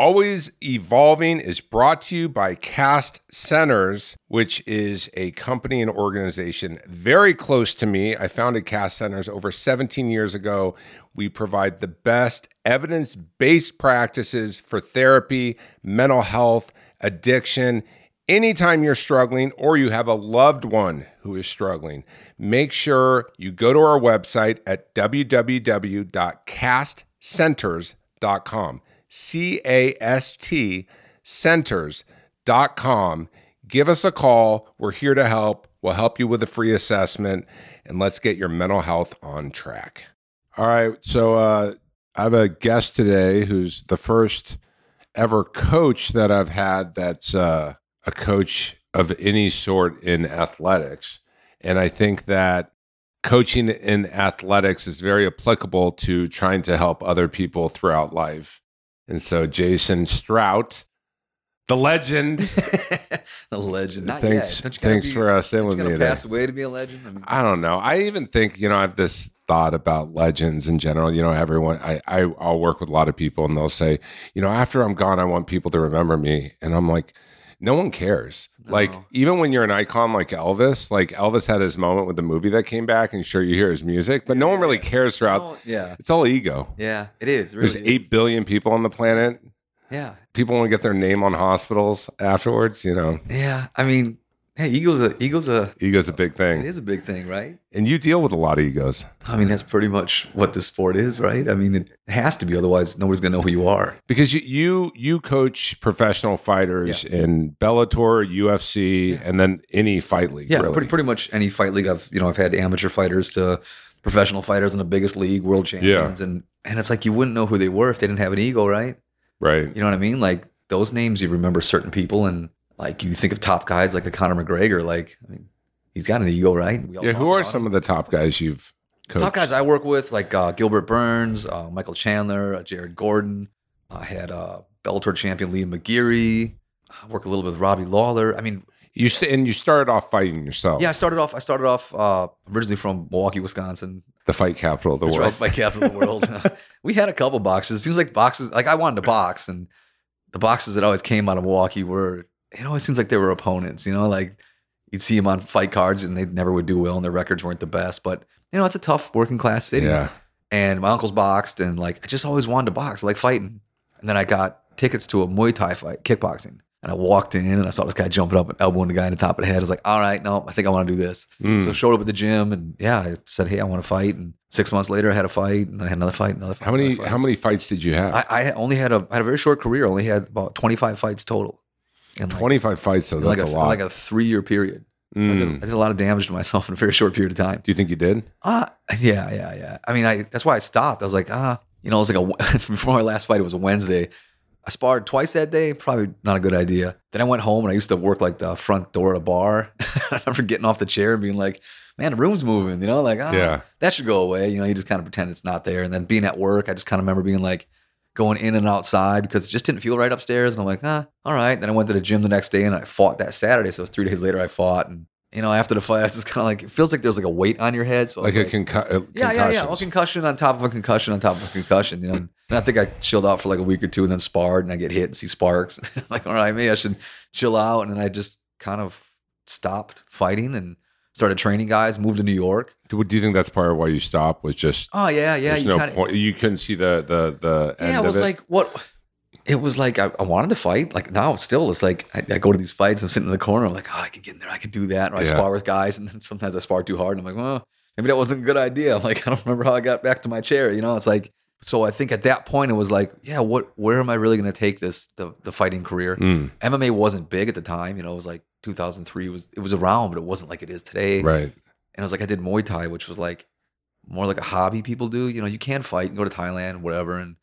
Always Evolving is brought to you by Cast Centers, which is a company and organization very close to me. I founded Cast Centers over 17 years ago. We provide the best evidence based practices for therapy, mental health, addiction. Anytime you're struggling or you have a loved one who is struggling, make sure you go to our website at www.castcenters.com. C A S T centers.com. Give us a call. We're here to help. We'll help you with a free assessment and let's get your mental health on track. All right. So, uh, I have a guest today who's the first ever coach that I've had that's uh, a coach of any sort in athletics. And I think that coaching in athletics is very applicable to trying to help other people throughout life. And so Jason Strout, the legend. the legend. Not thanks yet. Don't you gotta thanks be- for uh, staying with me today. pass away to be a legend. I mean, I don't know. I even think, you know, I have this thought about legends in general. You know, everyone, I, I, I'll work with a lot of people and they'll say, you know, after I'm gone, I want people to remember me. And I'm like, no one cares. Like, even when you're an icon like Elvis, like Elvis had his moment with the movie that came back, and sure, you hear his music, but no one really cares throughout. Oh, yeah, It's all ego. yeah, it is. It There's really is. eight billion people on the planet. Yeah, People want to get their name on hospitals afterwards. You know, yeah. I mean, hey, Eagles a Eagles a ego's a big it thing, is a big thing, right? and you deal with a lot of egos. I mean, that's pretty much what the sport is, right? I mean, it has to be, otherwise, nobody's gonna know who you are. because you you you coach professional fighters in Bellator, UFC, and then any fight league. Yeah, really. pretty pretty much any fight league. I've you know I've had amateur fighters to professional fighters in the biggest league, world champions, yeah. and and it's like you wouldn't know who they were if they didn't have an ego, right? right. You know what I mean? Like those names, you remember certain people, and like you think of top guys like a Conor McGregor. Like, I mean, he's got an ego, right? We all Yeah, who are some him. of the top guys you've coached? top guys I work with? Like uh, Gilbert Burns, uh, Michael Chandler, uh, Jared Gordon. I had uh, Bellator champion Liam McGeary. I work a little bit with Robbie Lawler. I mean, You st- and you started off fighting yourself. yeah, I started off. I started off uh, originally from Milwaukee, Wisconsin. the fight capital of the That's world. right, fight capital of the world. we had a couple boxes. It seems like boxes. Like I wanted to box, and the boxes that always came out of Milwaukee were. It always seems like they were opponents. You know, like you'd see them on fight cards, and they never would do well, and their records weren't the best. But you know, it's a tough working class city. Yeah, And my uncle's boxed, and like I just always wanted to box, I like fighting. And then I got tickets to a Muay Thai fight, kickboxing. And I walked in and I saw this guy jumping up and elbowing the guy in the top of the head. I was like, all right, no, I think I want to do this. Mm. So I showed up at the gym and yeah, I said, hey, I want to fight. And six months later, I had a fight and I had another fight, another fight. how many fight. how many fights did you have? I, I only had a I had a very short career. Only had about 25 fights total. And like, Twenty five fights, so that's like a, a, lot. like a three year period. So I, did, Mm. I did a lot of damage to myself in a very short period of time. Do you think you did? Uh yeah, yeah, yeah. I mean, I that's why I stopped. I was like, ah, you know, it was like a before my last fight. It was a Wednesday. I sparred twice that day. Probably not a good idea. Then I went home and I used to work like the front door at a bar. I remember getting off the chair and being like, "Man, the room's moving." You know, like, ah, Yeah. that should go away. You know, you just kind of pretend it's not there. And then being at work, I just kind of remember being like going in and outside because it just didn't feel right upstairs. And I'm like, ah, all right. Then I went to the gym the next day and I fought that Saturday. So it was three days later I fought. And you know, after the fight, I was just kind of like, it feels like there's like a weight on your head. So Like a concu- uh, yeah, yeah, yeah. Well, concussion on top of a concussion on top of a concussion. You know, and I think I chilled out for like a week or two, and then sparred, and I get hit and see sparks. Like, all right, maybe I should chill out, and then I just kind of stopped fighting and started training guys. Moved to New York. Do, do you think that's part of why you stopped? Was just Oh yeah, yeah. You no kind of point. You couldn't see the the the end yeah. It of was it. like what. It was like I, I wanted to fight. Like now, still it's like I, I go to these fights. I'm sitting in the corner. I'm like, oh, I can get in there. I can do that. Or I Yeah. spar with guys, and then sometimes I spar too hard. And I'm like, well, maybe that wasn't a good idea. I'm like, I don't remember how I got back to my chair. You know, it's like so. I think at that point it was like, yeah, what? Where am I really going to take this the the fighting career? Mm, MMA wasn't big at the time. You know, it was like 2003 was it was around, but it wasn't like it is today. right. And I was like I did Muay Thai, which was like more like a hobby people do. You know, you can fight, and go to Thailand, whatever, and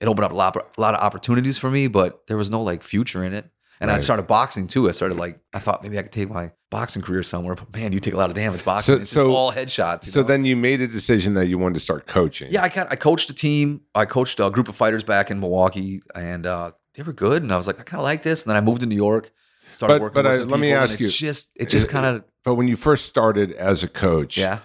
it opened up a lot, a lot of opportunities for me, but there was no like future in it. And I started boxing too. I started like I thought maybe I could take my boxing career somewhere, but man, you take a lot of damage boxing. So- it's so- just all headshots. So know? then you made a decision that you wanted to start coaching. yeah, I kind I coached a team. I coached a group of fighters back in Milwaukee, and uh, they were good. And I was like, I kind of like this. And then I moved to New York, started But- working. but with I- some let me ask you, just it just kind of But when you first started as a coach, yeah,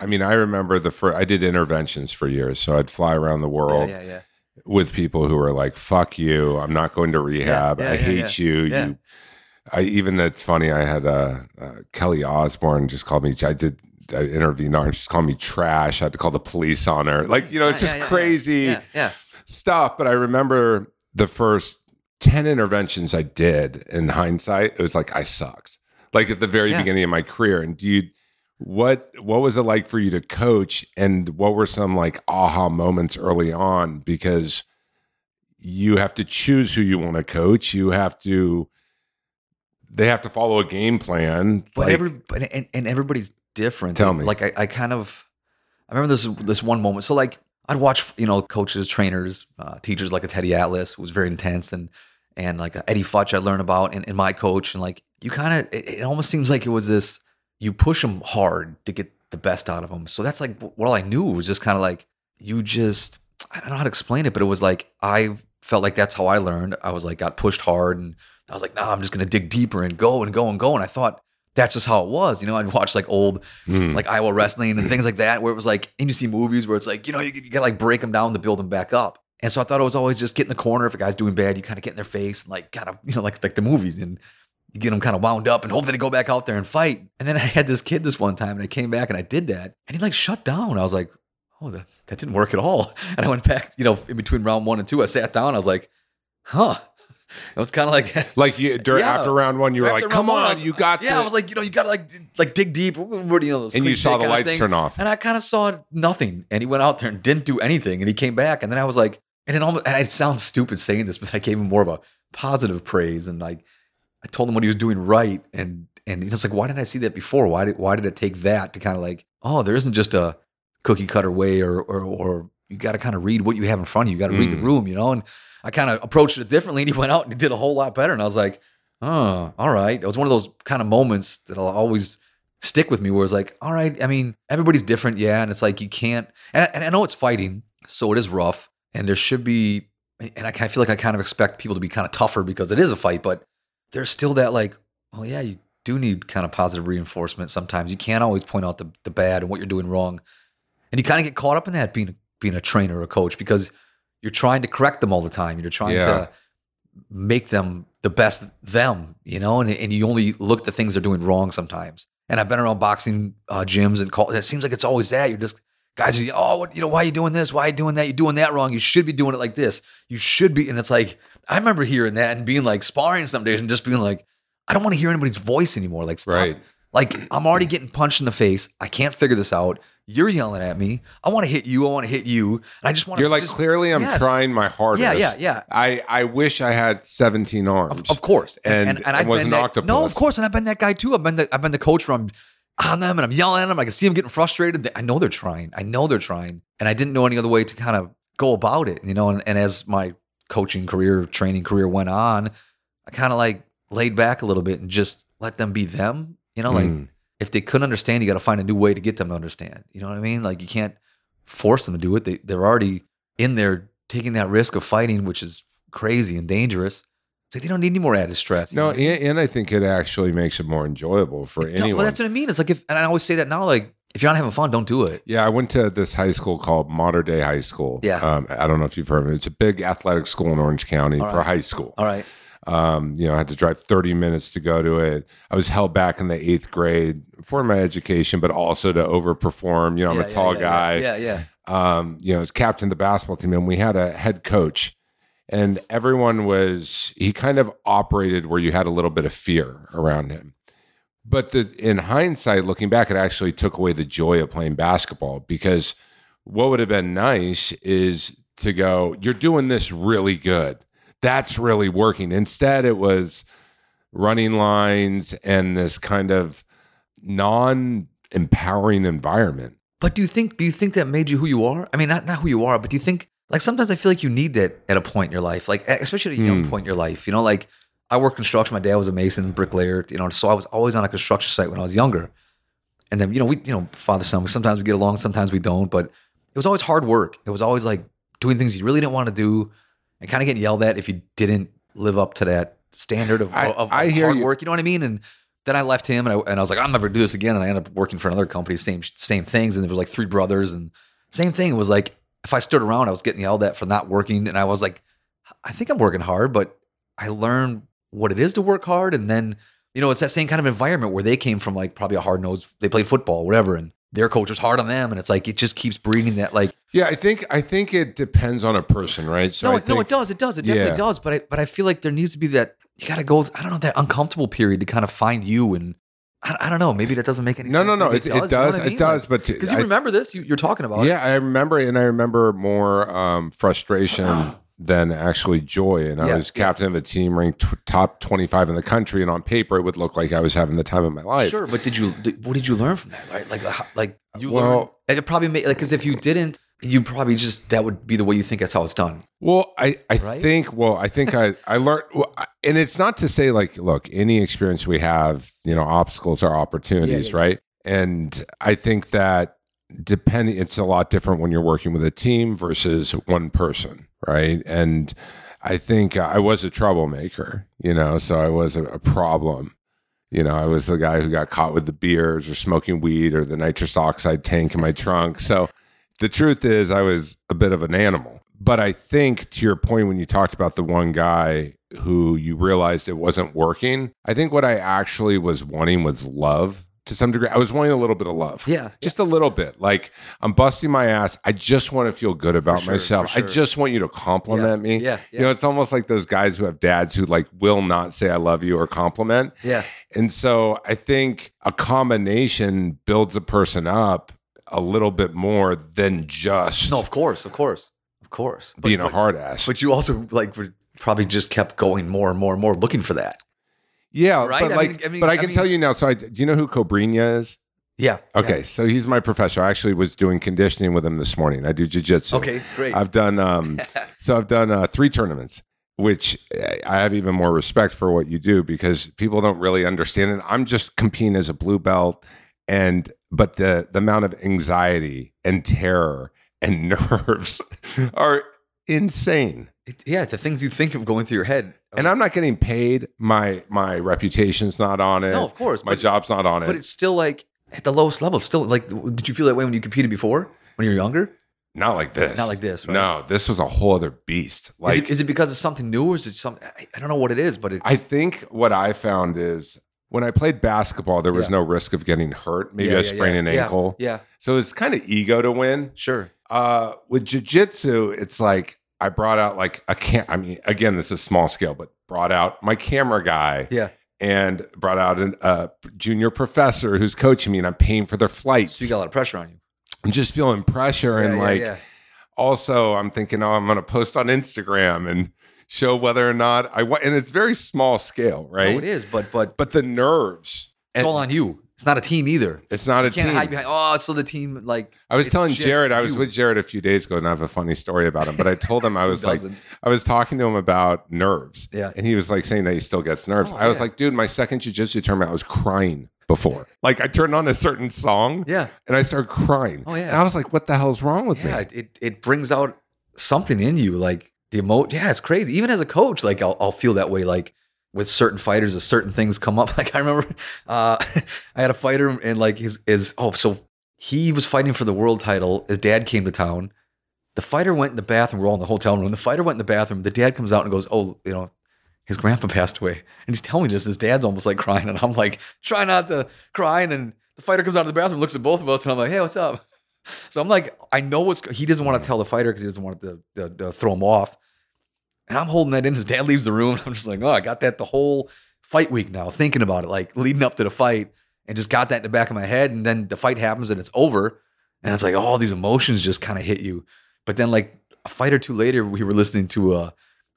I mean, I remember the first. I did interventions for years, so I'd fly around the yeah, world. yeah, yeah. With people who are like, "Fuck you! I'm not going to rehab. yeah, I yeah, hate yeah. you." You, I even it's funny. I had uh, uh, Kelly Osbourne just called me. I did an interview on. her, She's called me trash. I had to call the police on her. Like you know, it's just crazy stuff. But I remember the first ten interventions I did. In hindsight, it was like I sucked. Like at the very beginning of my career. And do you? What what was it like for you to coach, and what were some like aha moments early on? Because you have to choose who you want to coach. You have to. They have to follow a game plan. But like- every but, and, and everybody's different. Tell me. Like I, I kind of I remember this this one moment. So like I'd watch you know coaches, trainers, uh, teachers like a Teddy Atlas who was very intense and and like Eddie Futch I learned about and, and my coach and like you kind of it, it almost seems like it was this you push them hard to get the best out of them. So that's like what all I knew was just kind of like you just I don't know how to explain it, but it was like I felt like that's how I learned. I was like got pushed hard and I was like, nah, I'm just gonna dig deeper and go and go and go. And I thought that's just how it was. You know, I'd watch like old Hmm. like Iowa wrestling and things like that, where it was like, and you see movies where it's like, you know, you, you gotta like break them down to build them back up. And so I thought it was always just get in the corner. If a guy's doing bad, you kind of get in their face and like kind of, you know, like like the movies and you get them kind of wound up and hopefully they go back out there and fight. And then I had this kid this one time and I came back and I did that and he like shut down. I was like, oh, that, that didn't work at all. And I went back, you know, in between round one and two, I sat down. I was like, huh. It was kind of like, like you during Yeah. after round one, you were like, "Come on, was- you got Yeah, the-" I was like, you know, you gotta like like dig deep. You know those and you saw the lights turn off. And I kind of saw nothing. And he went out there and didn't do anything. And he came back. And then I was like, and it almost, and it sounds stupid saying this, but I gave him more of a positive praise. And like, I told him what he was doing right. And, and he was like, why didn't I see that before? Why did, why did it take that to kind of like, oh, there isn't just a cookie cutter way or, or, or you got to kind of read what you have in front of you. You got to read the Mm. room, you know? And I kind of approached it differently. And he went out and he did a whole lot better. And I was like, oh, all right. It was one of those kind of moments that'll always stick with me where it's like, all right, I mean, everybody's different, yeah. And it's like you can't and, and I know it's fighting, so it is rough. And there should be and I kind of feel like I kind of expect people to be kind of tougher because it is a fight, but there's still that like, oh yeah, you do need kind of positive reinforcement sometimes. You can't always point out the, the bad and what you're doing wrong. And you kind of get caught up in that being being a trainer or a coach because you're trying to correct them all the time. You're trying Yeah. to make them the best them, you know, and, and you only look at the things they're doing wrong sometimes. And I've been around boxing uh, gyms and call, it seems like it's always that. You're just guys are, oh, what, you know, why are you doing this? Why are you doing that? You're doing that wrong. You should be doing it like this. You should be. And it's like, I remember hearing that and being like sparring some days and just being like, I don't want to hear anybody's voice anymore. Like, stop. Right. Like, I'm already getting punched in the face. I can't figure this out. You're yelling at me. I want to hit you. I want to hit you. And I just want to. You're like, just, clearly, I'm Yes. trying my hardest. Yeah, yeah, yeah. I I wish I had 17 arms. Of, of course, And- and I've was been an that, octopus. No, of course, and I've been that guy too. I've been the I've been the coach where I'm on them and I'm yelling at them. I can see them getting frustrated. I know they're trying. I know they're trying, and I didn't know any other way to kind of go about it. You know, and, and as my coaching career, training career went on, I kind of like laid back a little bit and just let them be them. You know, like Mm. if they couldn't understand, you got to find a new way to get them to understand. You know what I mean? Like you can't force them to do it. They they're already in there taking that risk of fighting, which is crazy and dangerous. It's like they don't need any more added stress. No, and, and I think it actually makes it more enjoyable for anyone. Well, that's what I mean. It's like if, and I always say that now, like if you're not having fun, don't do it. yeah, I went to this high school called Mater Dei High School. Yeah. Um, I don't know if you've heard of it. It's a big athletic school in Orange County All for high school. All right. Um, you know, I had to drive 30 minutes to go to it. I was held back in the eighth grade for my education, but also to overperform. You know, I'm Yeah, a tall yeah, guy. Yeah, yeah. um, you know, as captain of the basketball team, and we had a head coach, and everyone was he kind of operated where you had a little bit of fear around him. But the in hindsight, looking back, it actually took away the joy of playing basketball because what would have been nice is to go, you're doing this really good. That's really working. Instead, it was running lines and this kind of non empowering environment. But do you think do you think that made you who you are? I mean, not not who you are, but do you think like sometimes I feel like you need that at a point in your life, like especially at a young Hmm. point in your life. You know, like I worked construction. My dad was a mason, bricklayer. You know, so I was always on a construction site when I was younger. And then you know we you know father son. Sometimes we get along, sometimes we don't. But it was always hard work. It was always like doing things you really didn't want to do, and kind of getting yelled at if you didn't live up to that standard of, I- of, I of hard you. work. You know what I mean? And then I left him and I, and I was like, I'm never do this again. And I ended up working for another company, same same things. And there was like three brothers and same thing. It was like if I stood around, I was getting yelled at for not working. And I was like, I think I'm working hard, but I learned what it is to work hard. And then, you know, it's that same kind of environment where they came from like probably a hard nose, they played football, whatever. And their coach was hard on them. And it's like, it just keeps breeding that like, Yeah, I think I think it depends on a person, right? So no, I it, no, think- it does. It does. It definitely Yeah. does. But I, but I feel like there needs to be that, you got to go, I don't know, that uncomfortable period to kind of find you. And I, I don't know, maybe that doesn't make any No, sense. no, no. Maybe It, it does. It does. But Because you I- remember this, you, you're talking about it. Yeah, I remember, and I remember more um, frustration than actually joy. And I Yeah, was yeah. captain of a team ranked t- top twenty-five in the country, and on paper, it would look like I was having the time of my life. Sure, but did you? Did, what did you learn from that? Right, like, uh, like you Well- learned. And it probably made like because if you didn't, you probably just that would be the way you think that's how it's done. Well, I, I Right? think well, I think I I learned, well, I- and it's not to say like, look, any experience we have, you know, obstacles are opportunities, yeah. right? And I think that depending, it's a lot different when you're working with a team versus one person, right? And I think I was a troublemaker, you know, so I was a, a problem. You know, I was the guy who got caught with the beers or smoking weed or the nitrous oxide tank in my trunk. So the truth is, I was a bit of an animal. But I think to your point, when you talked about the one guy who you realized it wasn't working, I think what I actually was wanting was love to some degree. I was wanting a little bit of love. Yeah, Just a little bit. Like I'm busting my ass. I just want to feel good about sure, myself. for I just want you to compliment me. yeah, You know, it's almost like those guys who have dads who like will not say I love you or compliment. yeah. And so I think a combination builds a person up a little bit more than just No, of course, of course, of course. But, being a hard ass. but you also like probably just kept going more and more and more looking for that. Yeah, Right? but I like, mean- I mean- but I can mean- tell you now. So, I, do you know who Cobrinha is? Yeah. Okay, so he's my professor. I actually was doing conditioning with him this morning. I do jujitsu. Okay. Great. I've done um, so I've done uh, three tournaments, which I have even more respect for what you do because people don't really understand it. I'm just competing as a blue belt, and but the the amount of anxiety and terror and nerves are insane. It- yeah, the things you think of going through your head. And I'm not getting paid. My my reputation's not on it. no, of course, my but, job's not on it. but it's still like at the lowest level. Still like, did you feel that way when you competed before when you were younger? not like this. Not like this, right? No, this was a whole other beast. Like is, it, is it because it's something new, or is it something? I, I don't know what it is, but it's. I think what I found is when I played basketball, there was Yeah. no risk of getting hurt. Maybe Yeah, I sprained yeah, an ankle. Yeah, So it's kind of ego to win. sure. Uh, with jujitsu, it's like I brought out like a can. I mean, again, this is small scale, but brought out my camera guy Yeah. and brought out a uh, junior professor who's coaching me, and I'm paying for their flights. So you got a lot of pressure on you. I'm just feeling pressure, and Yeah, yeah, like yeah. also I'm thinking, oh, I'm going to post on Instagram and show whether or not I want. And it's very small scale, right? No, it is, but but But the nerves. it's and all on you. It's not a team either. It's not a You can't team. hide behind. Oh, so the team like. I was telling Jared, I was with Jared a few days ago, and I have a funny story about him. But I told him I was like. I was talking to him about nerves, Yeah. and he was like saying that he still gets nerves. Oh, I was like, dude, my second jujitsu tournament, I was crying before. Like I turned on a certain song, Yeah, and I started crying. Oh, yeah. and I was like, what the hell's wrong with yeah. me? It, it it brings out something in you, like the emo. Yeah, it's crazy. Even as a coach, like I'll I'll feel that way, like. With certain fighters, as certain things come up. Like I remember, uh, I had a fighter, and like his is oh, so he was fighting for the world title. His dad came to town. The fighter went in the bathroom. We're all in the hotel room. The fighter went in the bathroom. The dad comes out and goes, "Oh, you know, his grandpa passed away." And he's telling me this. His dad's almost like crying, and I'm like, try not to cry. And the fighter comes out of the bathroom, looks at both of us, and I'm like, "Hey, what's up?" So I'm like, I know what's. He doesn't want to tell the fighter because he doesn't want to, to, to throw him off. And I'm holding that in. His dad leaves the room. I'm just like, oh, I got that the whole fight week now, thinking about it, like leading up to the fight, and just got that in the back of my head. And then the fight happens and it's over, and it's like all these emotions just kind of hit you. But then like a fight or two later, we were listening to uh,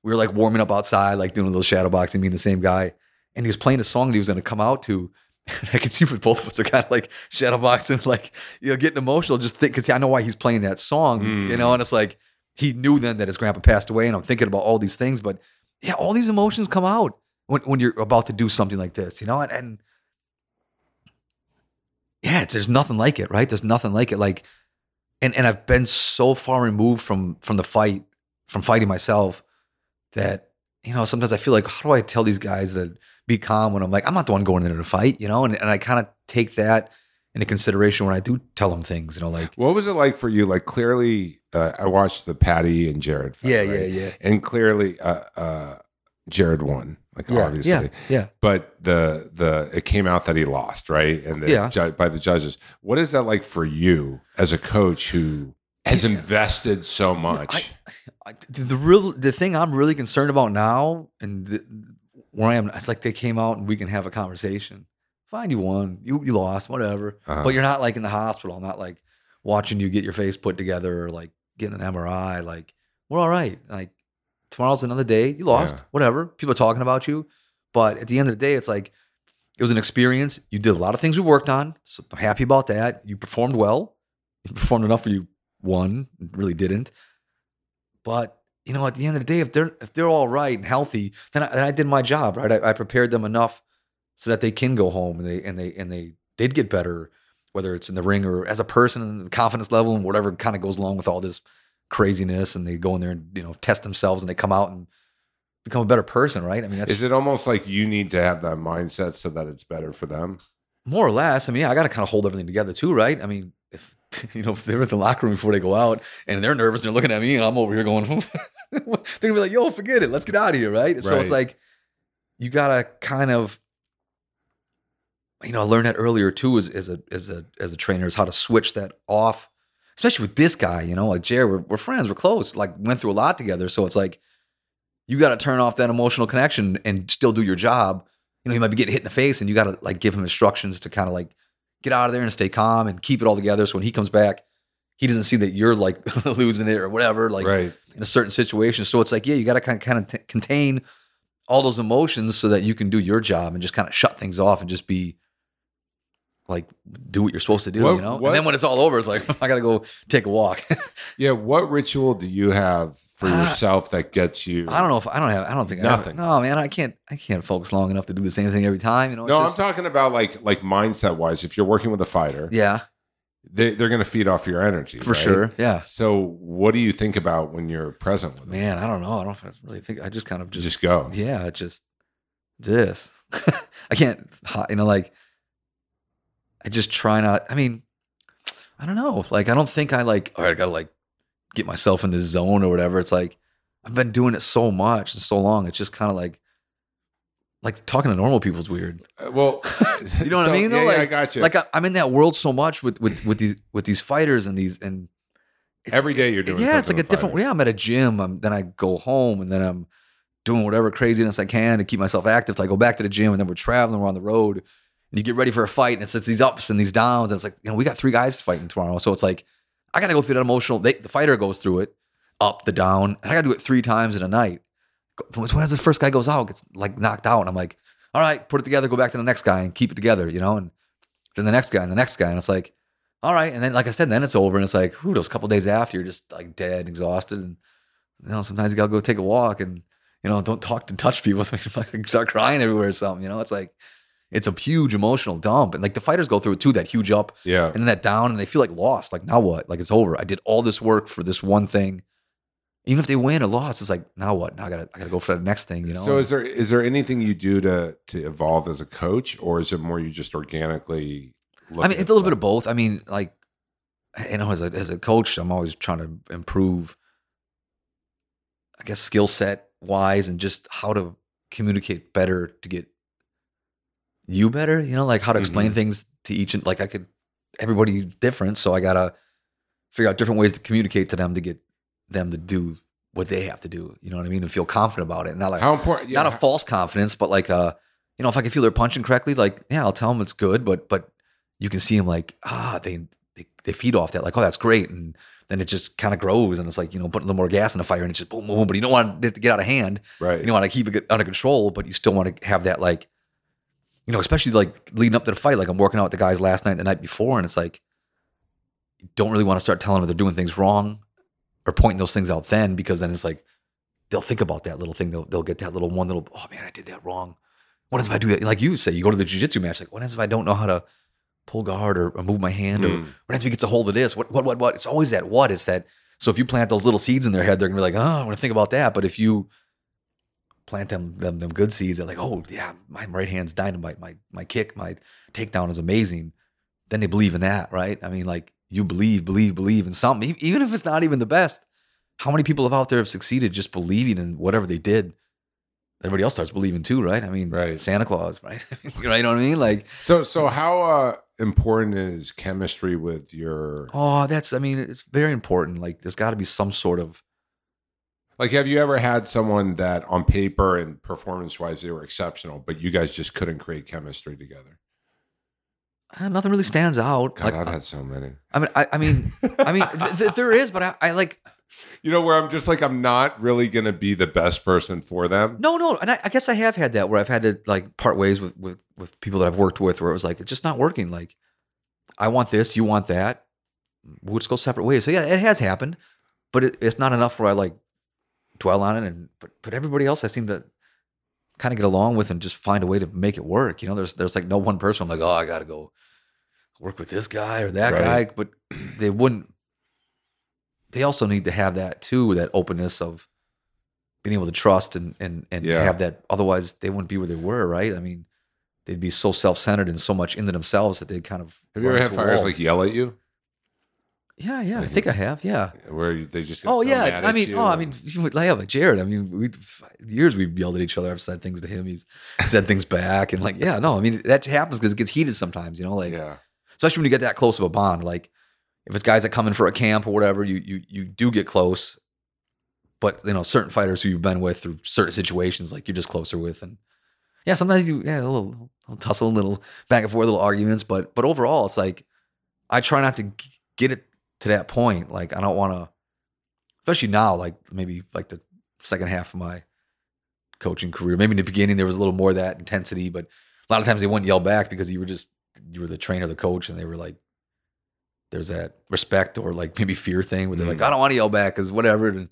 we were like warming up outside, like doing a little shadow boxing, me and the same guy, and he was playing a song that he was going to come out to. And I could see with both of us are kind of like shadow boxing, like you know, getting emotional. Just think because I know why he's playing that song, you know. And it's like he knew then that his grandpa passed away, and I'm thinking about all these things. But yeah, all these emotions come out when, when you're about to do something like this, you know. And, and yeah, there's nothing like it, right? There's nothing like it. Like, and and I've been so far removed from from the fight, from fighting myself, that you know sometimes I feel like how do I tell these guys that be calm when I'm like I'm not the one going into the fight, you know? And and I kind of take that into consideration when I do tell them things. You know, like What was it like for you? Like clearly, uh, I watched the Paddy and Jared. fight, yeah, right? yeah, yeah, And clearly, uh, uh, Jared won. Like yeah, obviously, yeah, yeah. but the the it came out that he lost, right? And the, Yeah. ju- by the judges. What is that like for you as a coach who has invested so much? I, the real the thing I'm really concerned about now, and the, where I am, it's like they came out and we can have a conversation. Fine, you won, you you lost, whatever. Uh-huh. But you're not like in the hospital. I'm not like watching you get your face put together or like getting an MRI. Like we're all right. Like tomorrow's another day. You lost, Yeah. whatever. People are talking about you, but at the end of the day, it's like it was an experience. You did a lot of things we worked on. So I'm happy about that. You performed well. You performed enough for you won. Really didn't. But you know, at the end of the day, if they're if they're all right and healthy, then I, then I did my job. Right, I, I prepared them enough so that they can go home and they and they and they did get better, whether it's in the ring or as a person and the confidence level and whatever kind of goes along with all this craziness. And they go in there and you know test themselves and they come out and become a better person. Right? I mean, that's is it almost like you need to have that mindset so that it's better for them? more or less. I mean, yeah, I got to kind of hold everything together too, right? I mean, if you know, if they're in the locker room before they go out and they're nervous, and they're looking at me, and I'm over here going, they're gonna be like, "Yo, forget it, let's get out of here," right? So it's like you gotta kind of, you know, I learned that earlier too, as, as a as a as a trainer, is how to switch that off, especially with this guy. You know, like Jared, we're, we're friends, we're close, like went through a lot together, so it's like you got to turn off that emotional connection and still do your job. You know, he might be getting hit in the face, and you got to like give him instructions to kind of like get out of there and stay calm and keep it all together. So when he comes back, he doesn't see that you're like losing it or whatever, like right. in a certain situation. So it's like, yeah, you got to kind of kind of t- contain all those emotions so that you can do your job and just kind of shut things off and just be like do what you're supposed to do, What- you know. what- And then when it's all over, it's like I got to go take a walk. Yeah. What ritual do you have for Uh, yourself that gets you? I don't know if I don't have. I don't think I ever- Nothing. no, man, I can't. I can't focus long enough to do the same thing every time. You know. It's No, just- I'm talking about like like mindset wise. If you're working with a fighter, Yeah, they, they're going to feed off your energy for right? sure. Yeah. So, what do you think about when you're present with them? Man, I don't know. I don't know if I really think. I just kind of Just, just, go. yeah, just this. I can't. You know, like I just try not. I mean, I don't know. Like I don't think I like. All right, I gotta like get myself in this zone or whatever. It's like I've been doing it so much and so long. It's just kind of like like talking to normal people is weird. Uh, Well, You know what I mean, though? Yeah, yeah, I got you. Like I, I'm in that world so much with with with these with these fighters and these and Every day you're doing yeah, it's like a different. fighters. Yeah, I'm at a gym. I'm, then I go home and then I'm doing whatever craziness I can to keep myself active. Till I go back to the gym and then we're traveling. We're on the road you get ready for a fight and it's, it's these ups and these downs. And it's like you know we got three guys fighting tomorrow, so it's like I got to go through that emotional. They, the fighter goes through it, up the down, and I got to do it three times in a night. When the first guy goes out, gets like knocked out, and I'm like, all right, put it together, go back to the next guy and keep it together, you know, and then the next guy and the next guy, and it's like, all right, and then like I said, then it's over, and it's like, who those couple days after, you're just like dead, and exhausted, and you know, sometimes you gotta go take a walk, and you know, don't talk to touch people, like start crying everywhere or something, you know, it's like. It's a huge emotional dump, and like the fighters go through it too. That huge up, yeah. and then that down, and they feel like lost. Like now what? Like it's over. I did all this work for this one thing. Even if they win or lost, it's like now what? Now I gotta I gotta go for the next thing. You know. So, is there is there anything you do to to evolve as a coach, or is it more you just organically? Look I mean, it's a little bit of both. I mean, like, you know, as a as a coach, I'm always trying to improve. I guess skill set wise, and just how to communicate better to get you better. You know, like how to explain Mhm. things to each and like I could. Everybody's different, so I gotta figure out different ways to communicate to them to get them to do what they have to do. You know what I mean? And feel confident about it. Not like How important? Yeah, not a false confidence, but like uh, you know, if I can feel they're punching correctly, like yeah, I'll tell them it's good, but but you can see them like ah, they they, they feed off that, like oh, that's great, and then it just kind of grows, and it's like you know, putting a little more gas in the fire, and it's just boom, boom, boom. But you don't want it to get out of hand. right. You don't want to keep it under control, but you still want to have that like, you know, especially like leading up to the fight. Like I'm working out with the guys last night, the night before, and it's like you don't really want to start telling them they're doing things wrong or pointing those things out then because then it's like they'll think about that little thing. They'll they'll get that little one little oh man, I did that wrong. What if I do that? Like you say, you go to the jiu-jitsu match, like what if I don't know how to pull guard or, or move my hand or Mm. what if he gets a hold of this? What what what what? It's always that what is that. So if you plant those little seeds in their head, they're gonna be like, oh, I want to think about that. But if you plant them them them good seeds, they're like, oh yeah, my right hand's dynamite. My my kick, my takedown is amazing. then they believe in that, right? I mean, like you believe, believe, believe in something, even if it's not even the best. How many people have out there have succeeded just believing in whatever they did? Everybody else starts believing too, right? I mean, Right. Santa Claus, right? right? You know what I mean? Like, So so how uh, important is chemistry with your oh, that's. I mean, it's very important. Like, there's got to be some sort of. Like? Have you ever had someone that on paper and performance wise they were exceptional, but you guys just couldn't create chemistry together? uh, nothing really stands out. God, like, I've had so many. I mean, I, I mean, I mean, th- th- there is, but I, I like. You know where I'm just like I'm not really gonna be the best person for them. No, no, and I, I guess I have had that where I've had to like part ways with with with people that I've worked with, where it was like it's just not working. Like, I want this, you want that. We'll just go separate ways. So yeah, it has happened, but it, it's not enough where I like dwell on it. And but but everybody else, I seem to kind of get along with and just find a way to make it work. You know, there's there's like no one person I'm like, oh, I got to go work with this guy or that Right. guy, but they wouldn't. They also need to have that too, that openness of being able to trust and and and Yeah. have that. Otherwise, they wouldn't be where they were, right? I mean, they'd be so self centered and so much into themselves that they'd kind of. Have you ever had fires like yell at you? Yeah, yeah, I think I have. Yeah. Where they just get Oh so yeah. I mean, oh, I mean, would- yeah, like Jared. I mean, we years we've yelled at each other. I've said things to him. He's said things back, and like, yeah, no, I mean, that happens because it gets heated sometimes. You know, like yeah, especially when you get that close of a bond. Like if it's guys that come in for a camp or whatever, you you you do get close. But you know, certain fighters who you've been with through certain situations, like you're just closer with, and yeah, sometimes you yeah a little, little tussle, a little back and forth, little arguments. But but overall, it's like I try not to g- get it to that point. Like I don't want to, especially now. Like maybe like the second half of my coaching career, maybe in the beginning there was a little more of that intensity, but a lot of times they wouldn't yell back because you were just you were the trainer, the coach, and they were like, there's that respect or like maybe fear thing where they're like, Mm. I don't want to yell back because whatever. And,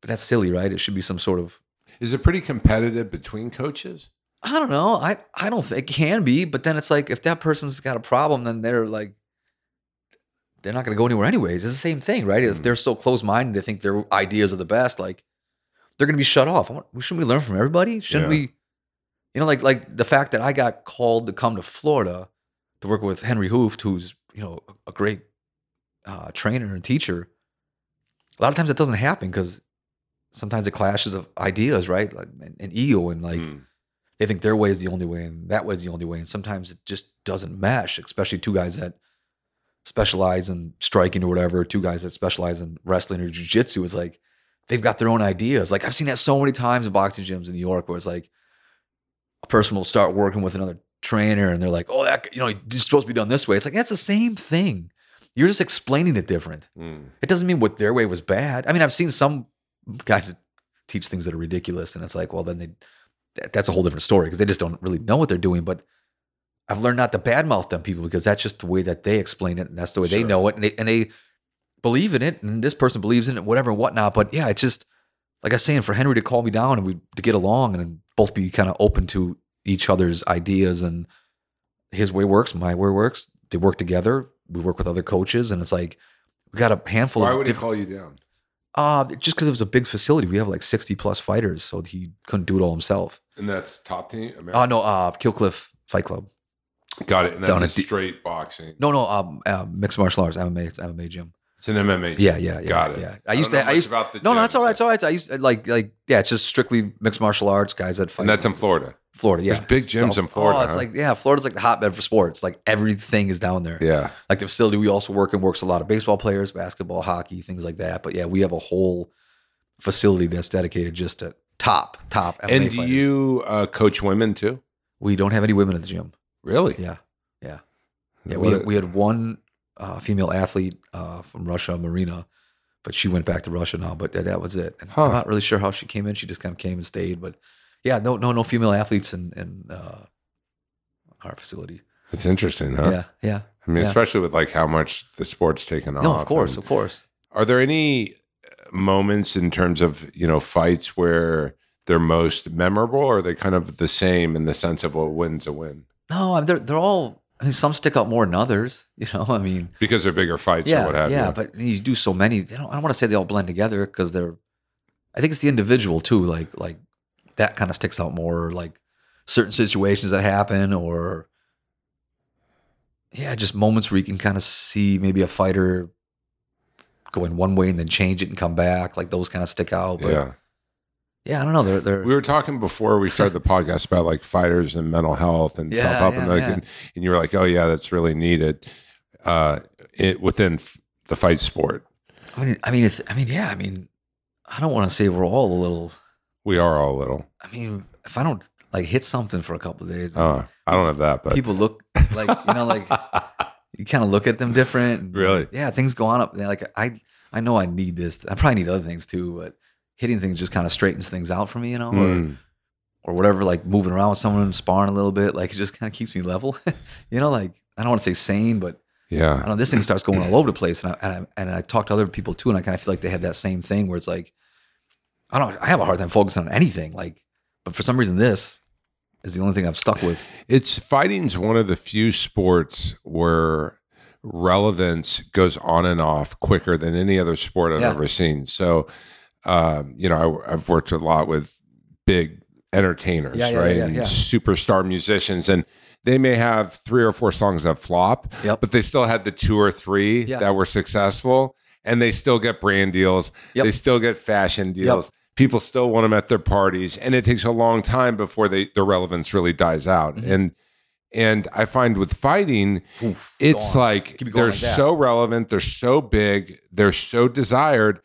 but that's silly, right? It should be some sort of is it pretty competitive between coaches? I don't know. I I don't think it can be, but then it's like if that person's got a problem, then they're like they're not going to go anywhere anyways. It's the same thing, right? If Mm. they're so close minded, they think their ideas are the best, like they're going to be shut off. Shouldn't we learn from everybody? Shouldn't Yeah. we? You know, like like the fact that I got called to come to Florida to work with Henry Hooft, who's you know a great uh, trainer and teacher. A lot of times it doesn't happen because sometimes it clashes of ideas, right? Like ego and like Hmm. they think their way is the only way and that way is the only way. And sometimes it just doesn't mesh, especially two guys that specialize in striking or whatever, two guys that specialize in wrestling or jujitsu is like they've got their own ideas. Like I've seen that so many times in boxing gyms in New York where it's like a person will start working with another trainer and they're like, oh, that, you know, it's supposed to be done this way. It's like, that's the same thing. You're just explaining it different. Hmm. It doesn't mean what their way was bad. I mean, I've seen some guys that teach things that are ridiculous, and it's like, well, then they, that's a whole different story because they just don't really know what they're doing. But I've learned not to badmouth them people because that's just the way that they explain it, and that's the way they know it, and they, and they believe in it, and this person believes in it, whatever and whatnot. But yeah, it's just like I was saying, for Henry to call me down and we to get along and both be kind of open to each other's ideas and his way works, my way works. They work together. We work with other coaches, and it's like we got a handful Why of would he call you down? Uh, just because it was a big facility. We have like 60 plus fighters, so he couldn't do it all himself. And that's top team. Oh, no, uh, Kill Cliff Fight Club. Got it. And that's a at the- straight boxing. No, no, um, uh, mixed martial arts, MMA, it's MMA gym. It's an MMA. Yeah, yeah, yeah. Got it. Yeah. I I used to, I used about the no, no, gym, that's all right. It's all right. I used to, like, like, yeah, it's just strictly mixed martial arts guys that fight. And that's in Florida. Florida. Yeah. There's big gyms in Florida, Oh, it's huh? like, yeah, Florida's like the hotbed for sports. Like everything is down there. Yeah. Like the facility we also work in works a lot of baseball players, basketball, hockey, things like that. But yeah, we have a whole facility that's dedicated just to top, top MMA And do fighters. you uh, coach women too? We don't have any women at the gym. Really? Yeah, yeah, yeah. We had, we had one uh, female athlete uh, from Russia, Marina, but she went back to Russia now. But that, that was it. And Huh. I'm not really sure how she came in. She just kind of came and stayed. But yeah, no, no, no female athletes in in uh, our facility. It's interesting, huh? Yeah, yeah. I mean, Yeah. especially with like how much the sport's taken off. No, of course, and- of course. Are there any moments in terms of you know fights where they're most memorable, or are they kind of the same in the sense of what wins a win No, I mean, they're they're all. I mean, some stick out more than others. You know, I mean, because they're bigger fights yeah, or what have yeah. you? But you do so many. They don't, I don't want to say they all blend together because they're. I think it's the individual too. Like like that kind of sticks out more. Like certain situations that happen, or yeah, just moments where you can kind of see maybe a fighter going one way and then change it and come back. Like those kind of stick out. But yeah, yeah I don't know. They're, they're we were talking before we started the podcast about like fighters and mental health and Yeah, self help, and, like, yeah. and, and you were like, oh yeah, that's really needed. Uh, it within f- the fight sport, I mean, I mean, it's, I mean, yeah, I mean, I don't want to say we're all a little. we are all a little. I mean, if I don't like hit something for a couple of days, Uh, I don't have that, but people look like you know, like you kind of look at them different. Really? Yeah, things go on up. there. Like I, I know I need this. I probably need other things too, but hitting things just kind of straightens things out for me, you know, or, Mm, or whatever. Like moving around with someone, sparring a little bit, like it just kind of keeps me level. you know, like I don't want to say sane, but I yeah, don't know. This thing starts going all over the place, and I, and I, and I talk to other people too, and I kind of feel like they have that same thing where it's like, I don't. I have a hard time focusing on anything, like, but for some reason, this is the only thing I've stuck with. it's fighting's one of the few sports where relevance goes on and off quicker than any other sport I've Yeah. ever seen. So, um, you know, I, I've worked a lot with big entertainers, Yeah, yeah, right? yeah, and superstar musicians, and they may have three or four songs that flop, Yep. but they still had the two or three that were successful, and they still get brand deals. Yep. They still get fashion deals. People still want them at their parties, and it takes a long time before they their relevance really dies out. Mm-hmm. And and I find with fighting, Oof, it's gone. like Keep it going they're like so relevant, they're so big, they're so desired.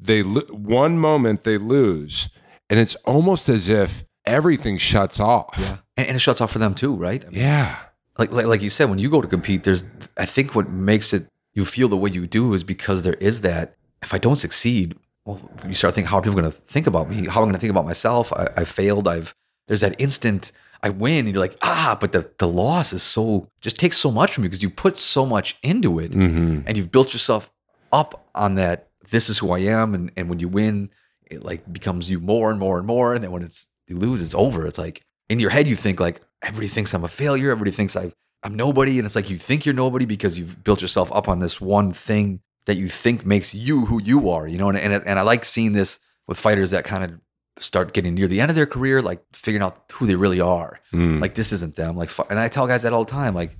They lo- one moment they lose, and it's almost as if everything shuts off. yeah, and, and it shuts off for them too, right? I mean, Yeah. like, like like you said, when you go to compete, there's I think what makes it you feel the way you do is because there is that. If I don't succeed, well, you start thinking, how are people going to think about me? How am I going to think about myself? I, I failed. I've there's that instant I win, and you're like, ah, but the the loss is so just takes so much from you because you put so much into it, hmm and you've built yourself up on that. This is who I am, and and when you win, it like becomes you more and more and more, and then when it's you lose, it's over. It's like in your head, you think like everybody thinks I'm a failure. Everybody thinks I I'm nobody, and it's like you think you're nobody because you've built yourself up on this one thing that you think makes you who you are. You know, and and, and I like seeing this with fighters that kind of start getting near the end of their career, like figuring out who they really are. Mm. Like this isn't them. Like, and I tell guys that all the time. Like,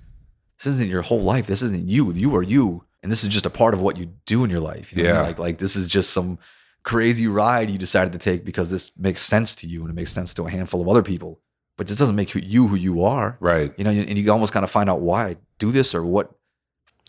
this isn't your whole life. This isn't you. You are you, and this is just a part of what you do in your life. You know what I mean? Yeah. Like, like this is just some crazy ride you decided to take because this makes sense to you and it makes sense to a handful of other people. But this doesn't make you who you are. right. You know, and you almost kind of find out why I do this or what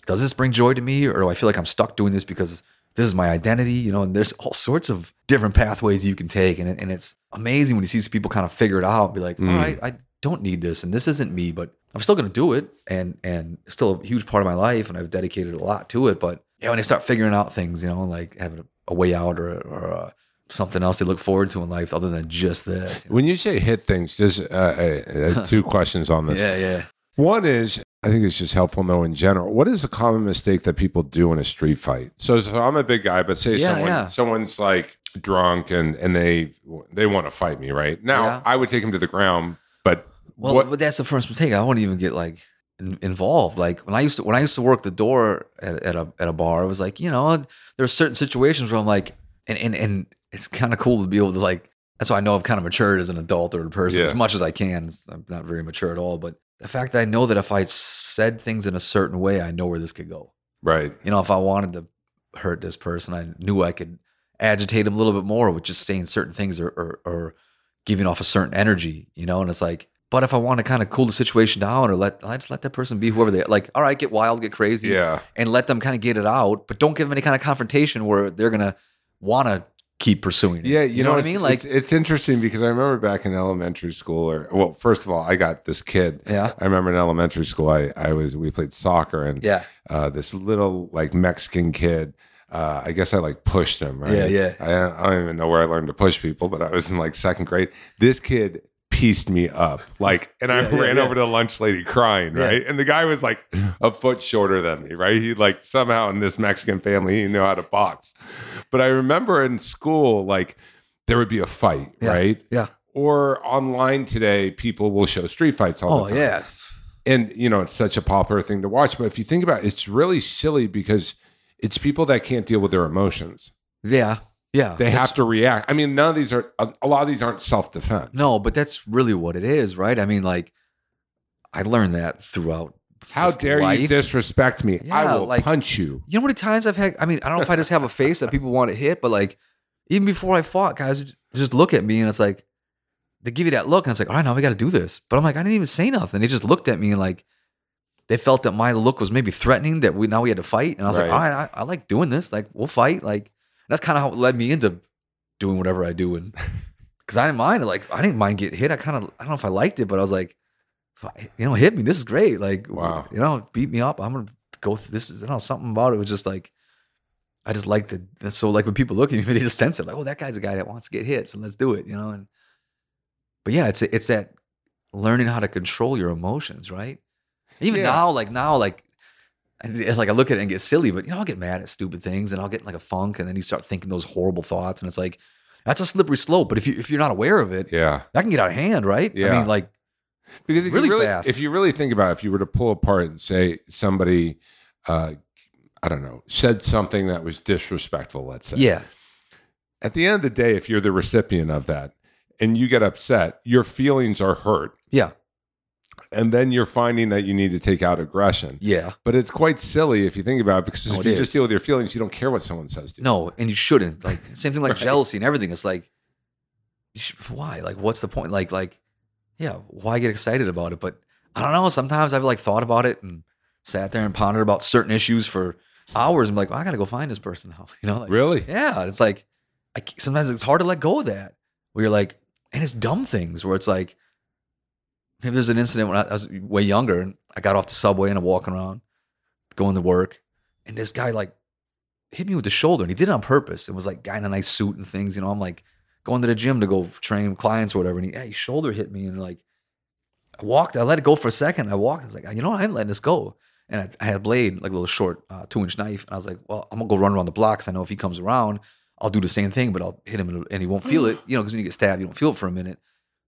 does this bring joy to me, or do I feel like I'm stuck doing this because this is my identity? You know, and there's all sorts of different pathways you can take, and it, and it's amazing when you see people kind of figure it out and be like, Mm. all right, I don't need this, and this isn't me, but I'm still going to do it, and and it's still a huge part of my life, and I've dedicated a lot to it. But yeah, when they start figuring out things, you know, like having a, way out or or uh, something else they look forward to in life other than just this. you know? When you say hit things, just uh, uh, uh, two questions on this. Yeah, yeah. One is, I think it's just helpful to know in general. What is a common mistake that people do in a street fight? So, so I'm a big guy, but say Yeah, someone yeah. someone's like drunk and and they they want to fight me, right? Now Yeah. I would take him to the ground, Well, what? but that's the first mistake. I won't even get like in, involved. Like when I used to when I used to work the door at, at a at a bar, it was like you know there are certain situations where I'm like, and and and it's kind of cool to be able to like. That's why I know I've kind of matured as an adult or a person Yeah. as much as I can. I'm not very mature at all, but the fact that I know that if I said things in a certain way, I know where this could go. right, You know, if I wanted to hurt this person, I knew I could agitate him a little bit more with just saying certain things or, or, or giving off a certain energy, you know? And it's like, but if I want to kind of cool the situation down or let, I just let that person be whoever they like, all right, get wild, get crazy yeah, and let them kind of get it out, but don't give them any kind of confrontation where they're going to want to keep pursuing it. yeah. You, know, what I mean? Like, it's, it's interesting because I remember back in elementary school, or well, first of all, I got this kid. yeah, I remember in elementary school, I I was we played soccer and yeah, uh, this little like Mexican kid. Uh, I guess I like pushed him. Right? Yeah, yeah. I, I don't even know where I learned to push people, but I was in like second grade. This kid pieced me up, like, and I Yeah, yeah, ran yeah. over to the lunch lady crying, right? And the guy was like a foot shorter than me, right? He like somehow in this Mexican family, he knew how to box. But I remember in school, like there would be a fight, right? yeah. Or online today, people will show street fights all Oh, the time yeah. and you know it's such a popular thing to watch but if you think about it it's really silly because it's people that can't deal with their emotions Yeah. Yeah. they have to react i mean none of these are a, a lot of these aren't self-defense No, but that's really what it is, right? I mean, like, I learned that throughout How dare you disrespect me? I will like- punch you. You know how many times I've had? I mean, I don't know if I just have a face that people want to hit, but like even before I fought, guys just look at me and it's like they give you that look, and it's like, all right, now we got to do this. But I'm like, I didn't even say nothing. They just looked at me and like they felt that my look was maybe threatening that we now we had to fight, and I was Right. like, all right, I, I like doing this. Like we'll fight. Like that's kind of how it led me into doing whatever I do, and because I didn't mind. Like I didn't mind getting hit. I kind of I don't know if I liked it, but I was like, I, you know, hit me. This is great. Like Wow. you know, beat me up. I'm gonna go through this. Is I don't know something about it was just like. I just like the so like when people look at me, they just sense it like, oh, that guy's a guy that wants to get hit, so let's do it, you know. And but yeah, it's it's that learning how to control your emotions, right? Even Yeah. now, like now, like and it's like I look at it and get silly, but you know, I'll get mad at stupid things and I'll get in like a funk, and then you start thinking those horrible thoughts, and it's like that's a slippery slope. But if you if you're not aware of it, Yeah. that can get out of hand, right? Yeah. I mean, like Because if Really you really, fast. if you really think about it, if you were to pull apart and say somebody, uh, I don't know, said something that was disrespectful, let's say. yeah, At the end of the day, if you're the recipient of that and you get upset, your feelings are hurt. yeah, And then you're finding that you need to take out aggression. yeah. But it's quite silly if you think about it because No, if it you is. just deal with your feelings, you don't care what someone says to you. No, and you shouldn't. Like same thing like Right. jealousy and everything. It's like, you should, why? Like, what's the point? Like, like, yeah, why get excited about it? But I don't know. Sometimes I've like thought about it and sat there and pondered about certain issues for hours. I'm like, well, I gotta go find this person now. You know, like, Really? yeah. It's like, I, sometimes it's hard to let go of that. Where you're like, and it's dumb things where it's like, maybe there's an incident when I, I was way younger and I got off the subway and I'm walking around, going to work, and this guy like hit me with the shoulder and he did it on purpose. It was like guy in a nice suit and things, you know. I'm like going to the gym to go train clients or whatever, and he, hey, his shoulder hit me and like I walked, I let it go for a second. I walked, I was like, you know what, I ain't letting this go. And I, I had a blade, like a little short uh, two inch knife. And I was like, well, I'm gonna go run around the blocks. I know if he comes around, I'll do the same thing, but I'll hit him and, and he won't feel it, you know, because when you get stabbed, you don't feel it for a minute.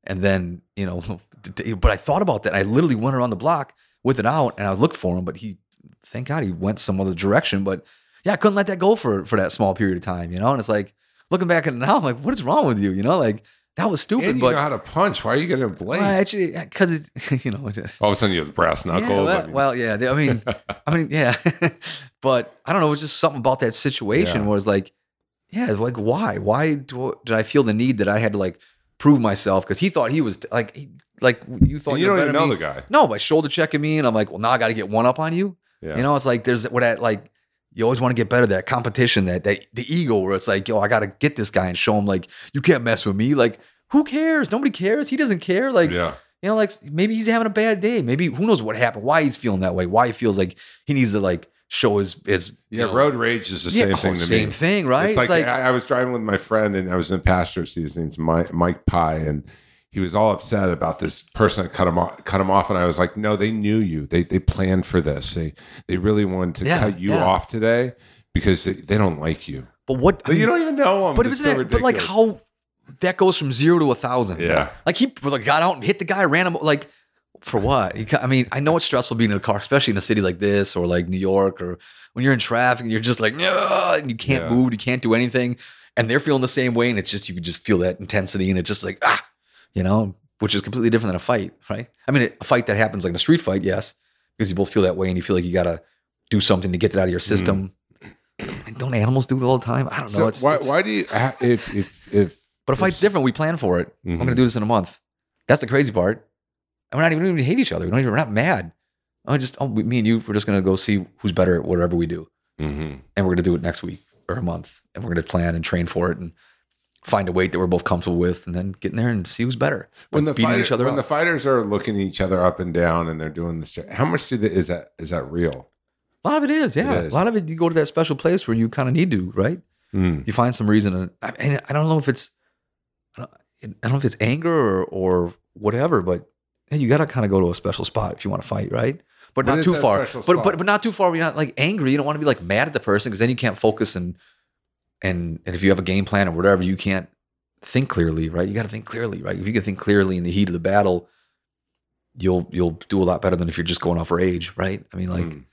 And then, you know, but I thought about that. I literally went around the block with it out and I looked for him, but he, thank God he went some other direction. But yeah, I couldn't let that go for, for that small period of time, you know? And it's like, looking back at it now, I'm like, what is wrong with you? You know, like that was stupid, And you but know how to punch. Why are you getting a blade? well, actually, because it, you know, it's- All of a sudden you have brass knuckles. yeah, I well, mean- well, yeah. I mean, I mean, yeah. but I don't know. It was just something about that situation Yeah. where it's like, yeah, like why? Why do, did I feel the need that I had to like prove myself? Because he thought he was like, he, like you thought And you you're don't better even know me. the guy. No, by shoulder checking me, and I'm like, well, now I got to get one up on you. Yeah. You know, it's like there's what that like. You always want to get better. That competition, that that the ego, where it's like, yo, I got to get this guy and show him like you can't mess with me. Like, who cares? Nobody cares. He doesn't care. Like, yeah. you know, like maybe he's having a bad day. Maybe who knows what happened? Why he's feeling that way? Why he feels like he needs to like show is you Yeah, know- road rage is the Yeah, same thing to same me. thing, right? It's like, I, I was driving with my friend and I was in pasture seat. His name's Mike, Mike Pye, and he was all upset about this person that cut him off. Cut him off, and I was like, "No, they knew you. They they planned for this. They they really wanted to Yeah, cut you yeah. off today because they, they don't like you. but what? I But you don't even know them. but It's isn't so that, but like how that goes from zero to a thousand? Yeah. like he like got out and hit the guy, ran him like for what? I mean, I know it's stressful being in a car, especially in a city like this or like New York or when you're in traffic and you're just like, and you can't Yeah. move, you can't do anything, and they're feeling the same way, and it's just you can just feel that intensity, and it's just like ah, you know, which is completely different than a fight, right? I mean, a fight that happens like in a street fight, yes, because you both feel that way, and you feel like you gotta do something to get that out of your system. And don't animals do it all the time? I don't know. So it's, why it's- why do you if if if but a fight's different. We plan for it. Mhm. I'm going to do this in a month. That's the crazy part. And we're not even, we even hate each other. We don't even, we're not mad. I just, oh, we- me and you, we're just going to go see who's better at whatever we do. Mhm. And we're going to do it next week or a month. And we're going to plan and train for it and find a weight that we're both comfortable with and then get in there and see who's better. when the fighter- each other when up. the fighters are looking each other up and down and they're doing this, how much do they, is that is that real? a lot of it is, yeah. is. A lot of it, you go to that special place where you kind of need to, right? Mm. You find some reason. I, and I don't know if it's, I don't, I don't know if it's anger or, or whatever, but you got to kind of go to a special spot if you want to fight, right? But not too far. But, but but not too far. Where you're not like angry. You don't want to be like mad at the person because then you can't focus and and and if you have a game plan or whatever, you can't think clearly, right? You got to think clearly, right? If you can think clearly in the heat of the battle, you'll you'll do a lot better than if you're just going off rage, right? I mean, like Mm.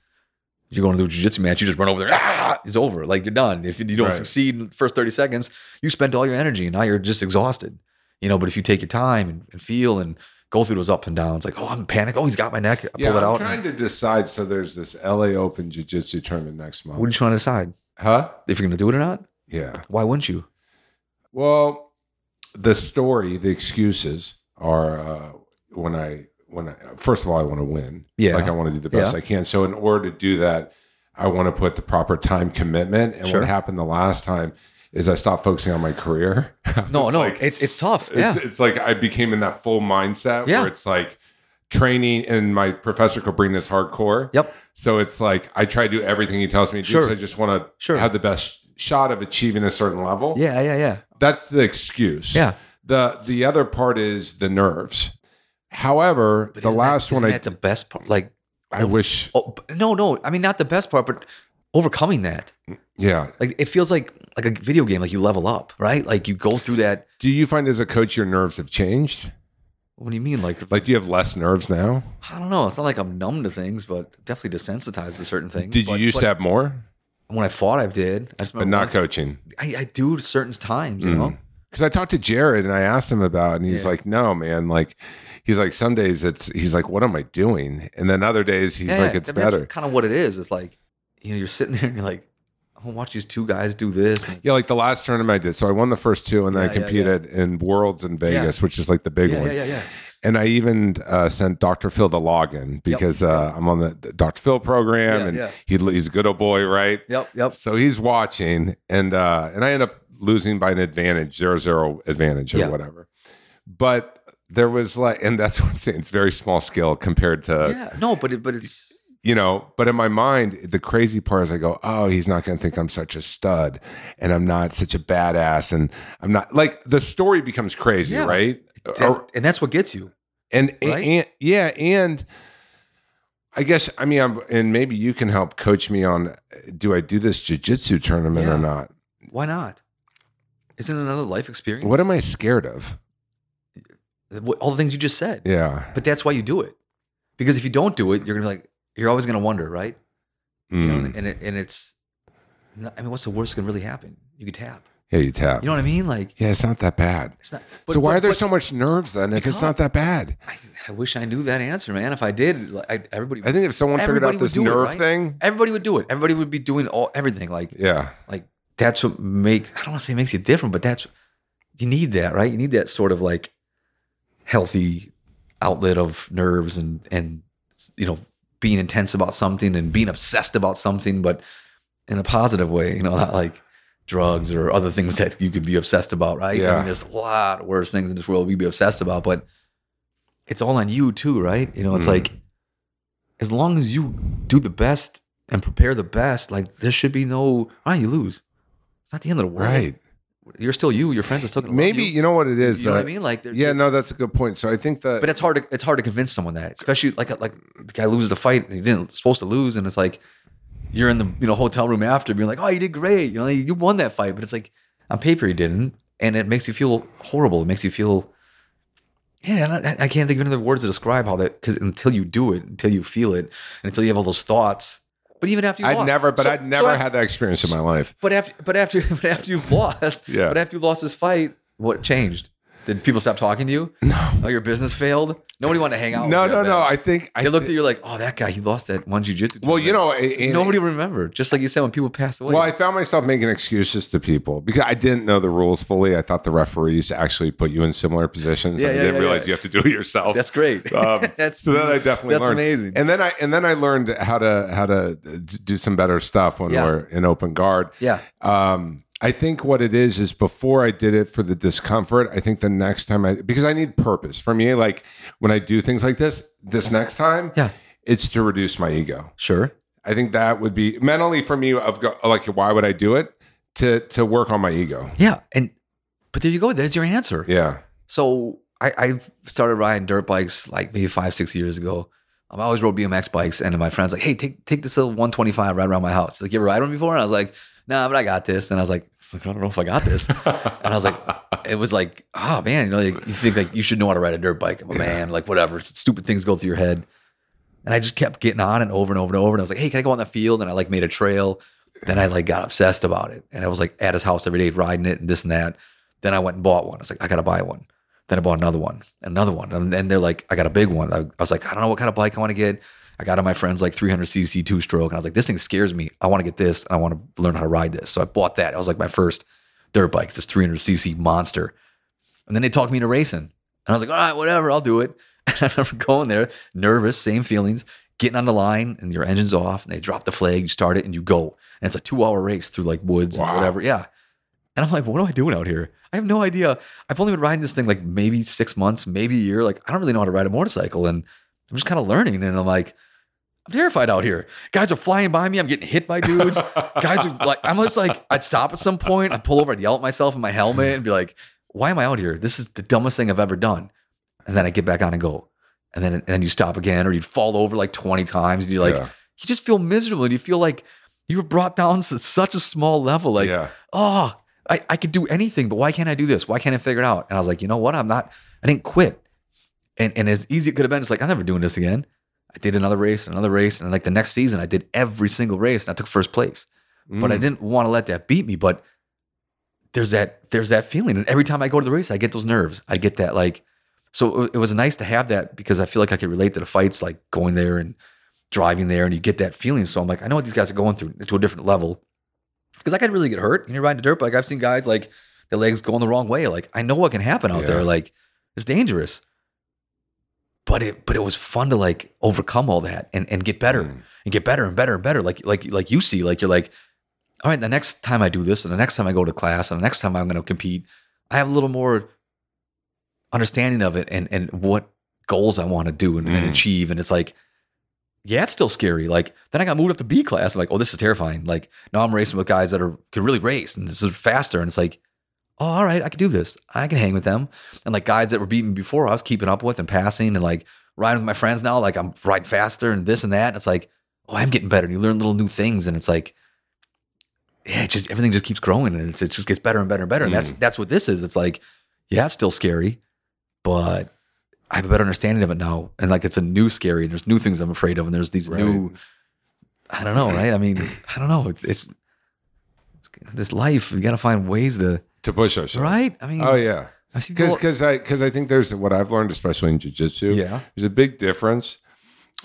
you're going to do a jiu-jitsu match, you just run over there, ah, it's over. Like you're done. If you don't Right. succeed in the first 30 seconds, you spent all your energy and now you're just exhausted. You know, but if you take your time and, and feel and go through those ups and downs. Like, oh, I'm panicked. Oh, he's got my neck. I Yeah, pull it I'm out. trying to decide. So there's this LA Open Jiu Jitsu tournament next month. what are you trying to decide? huh? If you're gonna do it or not? Yeah. Why wouldn't you? Well, the story, the excuses are uh, when I when I first of all I want to win. Yeah. like I want to do the best Yeah. I can. So in order to do that, I want to put the proper time commitment. And Sure. what happened the last time is I stopped focusing on my career. No, no, like- it's it's tough. Yeah. it's, it's like I became in that full mindset Yeah. where it's like training, and my professor could bring this hardcore. Yep. So it's like I try to do everything he tells me to Sure. because I just want to Sure. have the best shot of achieving a certain level. Yeah, yeah, yeah. That's the excuse. Yeah. The the other part is the nerves. However, But the last that, one I the best part. Like, I wish oh, no, no. I mean, not the best part, but overcoming that. yeah. Like, it feels like like a video game. Like you level up, right? Like you go through that. Do you find as a coach your nerves have changed? What do you mean? Like, Like do you have less nerves now? I don't know. It's not like I'm numb to things, but definitely desensitized to certain things. Did you But- used but to have more? When I fought, I did. I But not coaching. I, I do certain times, you Mm. know. Because I talked to Jared and I asked him about, it and he's Yeah. like, "No, man. Like, he's like, some days it's he's like, what am I doing? And then other days he's like, it's better. Kind of what it is. It's like you know, you're sitting there and you're like, I'm gonna watch these two guys do this. Yeah, like the last tournament I did. So I won the first two, and then Yeah, I yeah, competed in Worlds in Vegas, which is like the big yeah, one. yeah, yeah, yeah. And I even uh, sent Dr. Phil the login because uh, I'm on the, Dr. Phil program, Yeah, and yeah. He, he's a good old boy, right? Yep, yep. So he's watching, and uh, and I end up losing by an advantage, zero zero advantage or Yeah. whatever. But there was like, and that's what I'm saying. It's very small scale compared to yeah, no, but it, but it's you know, but in my mind, the crazy part is I go, oh, he's not going to think I'm such a stud and I'm not such a badass. And I'm not like the story becomes crazy, Yeah. right? and, and that's what gets you. and, Right? and yeah. And I guess, I mean, I'm, and maybe you can help coach me on uh, do I do this jujitsu tournament Yeah. or not? Why not? Isn't it another life experience? What am I scared of? All the things you just said. Yeah. But that's why you do it. Because if you don't do it, you're gonna be like, you're always gonna wonder, right? You know, Mm. and it, and it's, I mean, what's the worst that can really happen? You could tap. Yeah, you tap. You know what I mean? Like, yeah, it's not that bad. it's not. so why but- are there but so much nerves then if it's not that bad? I, I wish I knew that answer, man. If I did, like, I, everybody, I think if someone figured out this do it, nerve right? thing, everybody would do it. Everybody would be doing all everything. Like, yeah. like that's what make I don't want to say makes you different, but that's you need that, right? You need that sort of like healthy outlet of nerves and and you know being intense about something and being obsessed about something, but in a positive way. You know, not like drugs or other things that you could be obsessed about, right? I mean, there's a lot worse things in this world we'd be obsessed about, but it's all on you too, right? You know, it's Mm. like as long as you do the best and prepare the best, like there should be no all right, you lose. It's not the end of the world. Right. You're still you. Your friends are still Maybe you. you know what it is. You know what I mean? Like, they're- Yeah, no, that's a good point. So I think that, but it's hard to it's hard to convince someone that, especially like like the guy loses the fight and he didn't supposed to lose, and it's like you're in the you know hotel room after being like, oh, you did great, you know, you won that fight, but it's like on paper you didn't, and it makes you feel horrible. It makes you feel. Yeah, I, I can't think of any other words to describe how that because until you do it, until you feel it, and until you have all those thoughts. But even after you I'd lost- never, but so- I'd so never after- had that experience in my life. But after, but after, but after you've lost, Yeah. But after you lost this fight, what changed? Did people stop talking to you? No. Oh, your business failed. Nobody wanted to hang out. No, with you no, no. I think I They looked at you like, oh, that guy, he lost that one jujitsu. Well, you know, and- nobody remembered. Just like you said, when people pass away. Well, I found myself making excuses to people because I didn't know the rules fully. I thought the referees actually put you in similar positions. Yeah, I yeah, didn't yeah, realize yeah. you have to do it yourself. that's great. Um, that's so then I definitely that's learned. amazing. And then I and then I learned how to how to do some better stuff when we're in open guard. yeah, Um, I think what it is is before I did it for the discomfort. I think the next time I because I need purpose for me. Like when I do things like this, this next time, Yeah. it's to reduce my ego. sure. I think that would be mentally for me. Of like, why would I do it? To to work on my ego. Yeah, and but there you go. There's your answer. Yeah. So I, I started riding dirt bikes like maybe five, six years ago. I always rode BMX bikes, and my friends like, "Hey, take take this little 125 right around my house." Like, you ever ride one before? And I was like, "Nah, but I got this." And I was like, "I don't know if I got this." and I was like, "It was like, oh man, you know, like, you think like you should know how to ride a dirt bike." I'm a man, like whatever, stupid things go through your head. And I just kept getting on and over and over and over. And I was like, "Hey, can I go on the field?" And I like made a trail. Then I like got obsessed about it, and I was like at his house every day riding it and this and that. Then I went and bought one. I was like, "I gotta buy one." Then I bought another one, another one, and then they're like, I got a big one. I, I was like, I don't know what kind of bike I want to get. I got on my friend's like 300cc two stroke, and I was like, this thing scares me. I want to get this, and I want to learn how to ride this. So I bought that. It was like my first dirt bike, It's this 300cc monster. And then they talked me into racing, and I was like, all right, whatever, I'll do it. And I remember going there, nervous, same feelings, getting on the line, and your engine's off, and they drop the flag, you start it, and you go. And it's a two hour race through like woods and whatever. Yeah. And I'm like, what am I doing out here? I have no idea. I've only been riding this thing like maybe six months, maybe a year. Like, I don't really know how to ride a motorcycle. And I'm just kind of learning. And I'm like, I'm terrified out here. Guys are flying by me. I'm getting hit by dudes. Guys are like, I'm just like, I'd stop at some point. I'd pull over, I'd yell at myself in my helmet and be like, why am I out here? This is the dumbest thing I've ever done. And then I get back on and go. And then, and then you stop again, or you'd fall over like 20 times. And you're like, Yeah. you just feel miserable. And you feel like you were brought down to such a small level. Like, yeah. oh, I, I could do anything, but why can't I do this? Why can't I figure it out? And I was like, you know what? I'm not, I didn't quit. And, and as easy it could have been, it's like, I'm never doing this again. I did another race, another race. And like the next season, I did every single race and I took first place. But I Mm. didn't want to let that beat me. But there's that, there's that feeling. And every time I go to the race, I get those nerves. I get that like, so it, was nice to have that because I feel like I could relate to the fights, like going there and driving there and you get that feeling. So I'm like, I know what these guys are going through to a different level because I could really get hurt. And you're riding a dirt bike. I've seen guys like their legs going the wrong way. Like I know what can happen out Yeah. there. Like it's dangerous. But it but it was fun to like overcome all that and, and get better Mm. and get better and better and better. Like like like you see, like you're like, all right, the next time I do this, and the next time I go to class, and the next time I'm gonna compete, I have a little more understanding of it and and what goals I want to do and, and Mm. achieve. And it's like, yeah, it's still scary. Like then I got moved up to B class. I'm like, oh, this is terrifying. Like now I'm racing with guys that are can really race and this is faster. And it's like, oh, all right, I can do this. I can hang with them. And like guys that were beating me before, I was keeping up with and passing and like riding with my friends now. Like I'm riding faster and this and that. And it's like, oh, I'm getting better. And you learn little new things. And it's like, yeah, it just everything just keeps growing and it's, it just gets better and better and better. And that's mm. that's what this is. It's like, yeah, it's still scary, but I have a better understanding of it now. And like it's a new scary and there's new things I'm afraid of. And there's these Right. new I don't know, right? I mean, I don't know. It's, it's this life. We got to find ways to, to push ourselves. right? I mean, Oh yeah. Because because I because I think there's what I've learned, especially in jujitsu. Yeah. There's a big difference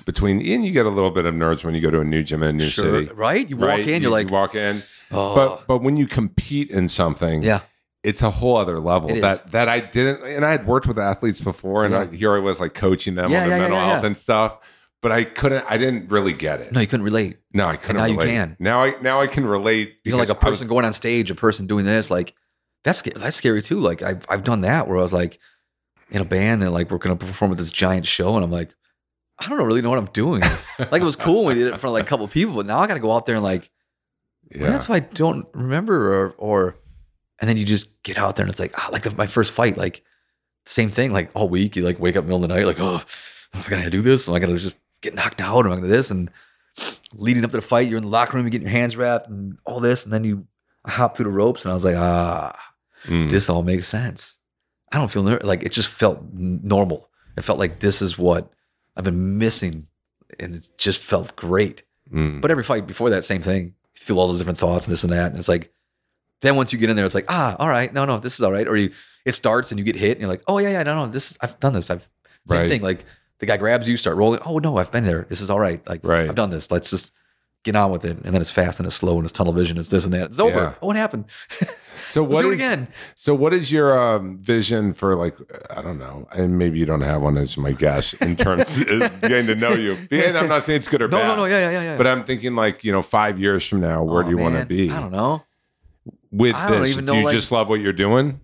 between and you get a little bit of nerves when you go to a new gym in a new Sure, city. right? You walk right? in, you're You like, walk in. oh, But but when you compete in something, yeah, it's a whole other level It is. that that I didn't and I had worked with athletes before and Yeah. I, here I was like coaching them Yeah, on their yeah, mental health and stuff. But I couldn't I didn't really get it. no, you couldn't relate. No, I couldn't now you can. Now I now I can relate You know, like a I was- person going on stage, a person doing this, like that's that's scary too. Like I've I've done that where I was like in a band and like we're gonna perform at this giant show, and I'm like, I don't really know what I'm doing. like it was cool when we did it in front of like a couple of people, but now I got to go out there and like, yeah. that's why I don't remember or or, and then you just get out there and it's like ah, like the, my first fight, like same thing, like all week you like wake up middle of the night, like oh, I'm gonna do this? Am I gonna just get knocked out? Am I gonna do this? And leading up to the fight, you're in the locker room, you're getting your hands wrapped and all this, and then you hop through the ropes, and I was like ah Mm. this all makes sense. I don't feel ner- like it just felt normal. It felt like this is what I've been missing, and it just felt great. Mm. But every fight before that, same thing. You feel all those different thoughts and this and that, and it's like, then once you get in there, it's like, ah, all right, no, no, this is all right. Or you, it starts and you get hit, and you're like, oh yeah, yeah, no, no, this, I've done this. I've same Right. thing. Like the guy grabs you, start rolling. Oh no, I've been there. This is all right. Like Right. I've done this. Let's just get on with it. And then it's fast and it's slow and it's tunnel vision. It's this and that. It's over. Yeah. Oh, what happened? So what do it is- again. So what is your um, vision for like I don't know, and maybe you don't have one as my guess in terms of getting to know you. And I'm not saying it's good or No, bad. no, no, no. yeah, yeah, yeah, yeah. But I'm thinking like you know, five years from now, where Oh, do you want to be I don't know. with I this? do know, you like- just love what you're doing?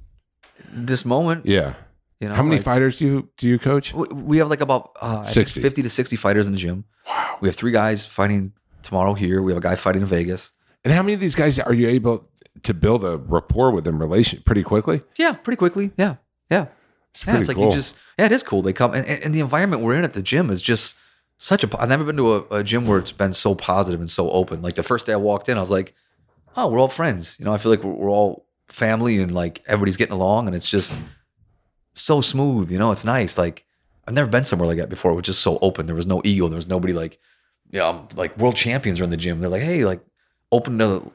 This moment, Yeah. you know, How many like, fighters do you do you coach? we- We have like about uh, 60. 50 to 60 fighters in the gym. Wow. We have three guys fighting tomorrow here. We have a guy fighting in Vegas. And how many of these guys are you able to build a rapport with them relation pretty quickly? Yeah, pretty quickly. Yeah, yeah. It's Yeah, pretty it's like cool. you just yeah, it is cool. They come and, and the environment we're in at the gym is just such a. I've never been to a, a gym where it's been so positive and so open. Like the first day I walked in, I was like, oh, we're all friends. You know, I feel like we're, we're all family and like everybody's getting along, and it's just so smooth. You know, it's nice. Like I've never been somewhere like that before, It was just so open. There was no ego. There was nobody like, yeah, I'm like world champions are in the gym. They're like, hey, like open to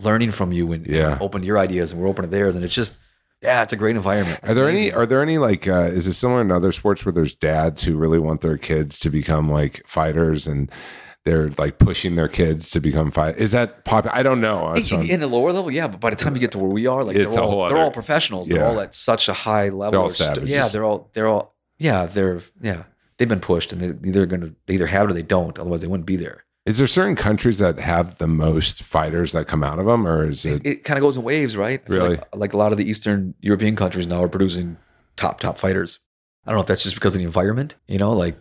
learning from you and Yeah. open to your ideas, and we're open to theirs, and it's just Yeah, it's a great environment. Are there any? Are there any like? Uh, is it similar in other sports where there's dads who really want their kids to become like fighters and they're like pushing their kids to become fighters? Is that popular? I don't know. In, in the lower level, yeah, but by the time you get to where we are, like It's they're all, they're all professionals. They're all at such a high level. all of st- savages. yeah, they're all they're all yeah they're yeah they've been pushed and they're either going to they either have it or they don't. Otherwise, they wouldn't be there. Is there certain countries that have the most fighters that come out of them, or is It, it? it kind of goes in waves, right? Really? Like, like a lot of the Eastern European countries now are producing top top fighters. I don't know if that's just because of the environment. You know, like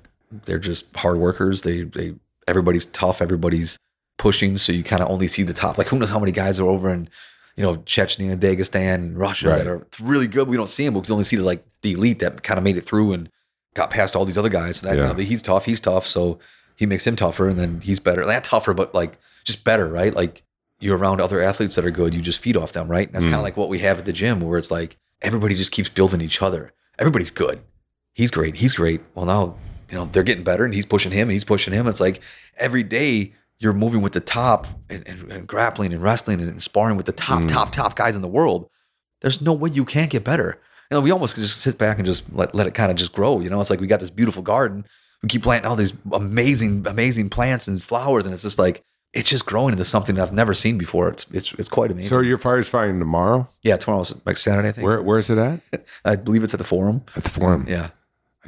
they're just hard workers. They they everybody's tough. Everybody's pushing. So you kind of only see the top. Like who knows how many guys are over in you know Chechnya, Dagestan, Russia Right. that are really good. We don't see them. but We only see the like the elite that kind of made it through and got past all these other guys. Yeah. you know, he's tough. He's tough. So he makes him tougher, and then he's better. Not tougher, but like just better, right? Like you're around other athletes that are good. You just feed off them, right? That's kind Mm. of like what we have at the gym, where it's like everybody just keeps building each other. Everybody's good. He's great. He's great. Well, now you know they're getting better, and he's pushing him, and he's pushing him. And It's like every day you're moving with the top and, and, and grappling and wrestling and sparring with the top, Mm. top, top guys in the world. There's no way you can't get better. You know, we almost just sit back and just let, let it kind of just grow. You know, it's like we got this beautiful garden. We keep planting all these amazing, amazing plants and flowers, and it's just like it's just growing into something that I've never seen before. It's it's it's quite amazing. So your fighters fighting tomorrow? yeah, tomorrow's like Saturday, I think. Where Where is it at? I believe it's at the forum. At the forum. Yeah,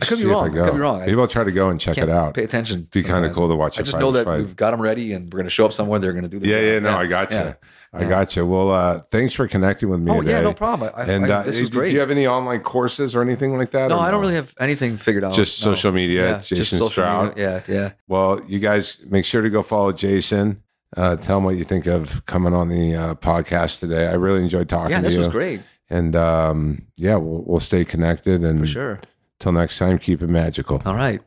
I should could be wrong. I could be wrong. I Maybe I'll try to go and check it out. Pay attention. It'd Be kind of cool to watch. I just know that fight. we've got them ready, and we're going to show up somewhere. They're going to do the Yeah, job. yeah, no, I got you. yeah. I got you. Well, uh, thanks for connecting with me Oh today. yeah, no problem. I, And I, uh, this was great. Do you have any online courses or anything like that? no, I don't really have anything figured out. Just no. social media, Yeah, Jason social Stroud. media. Yeah, yeah. Well, you guys make sure to go follow Jason. Uh, tell him what you think of coming on the uh, podcast today. I really enjoyed talking Yeah, to this you. was great And um, yeah, we'll, we'll stay connected. And for sure. till next time, keep it magical. All right.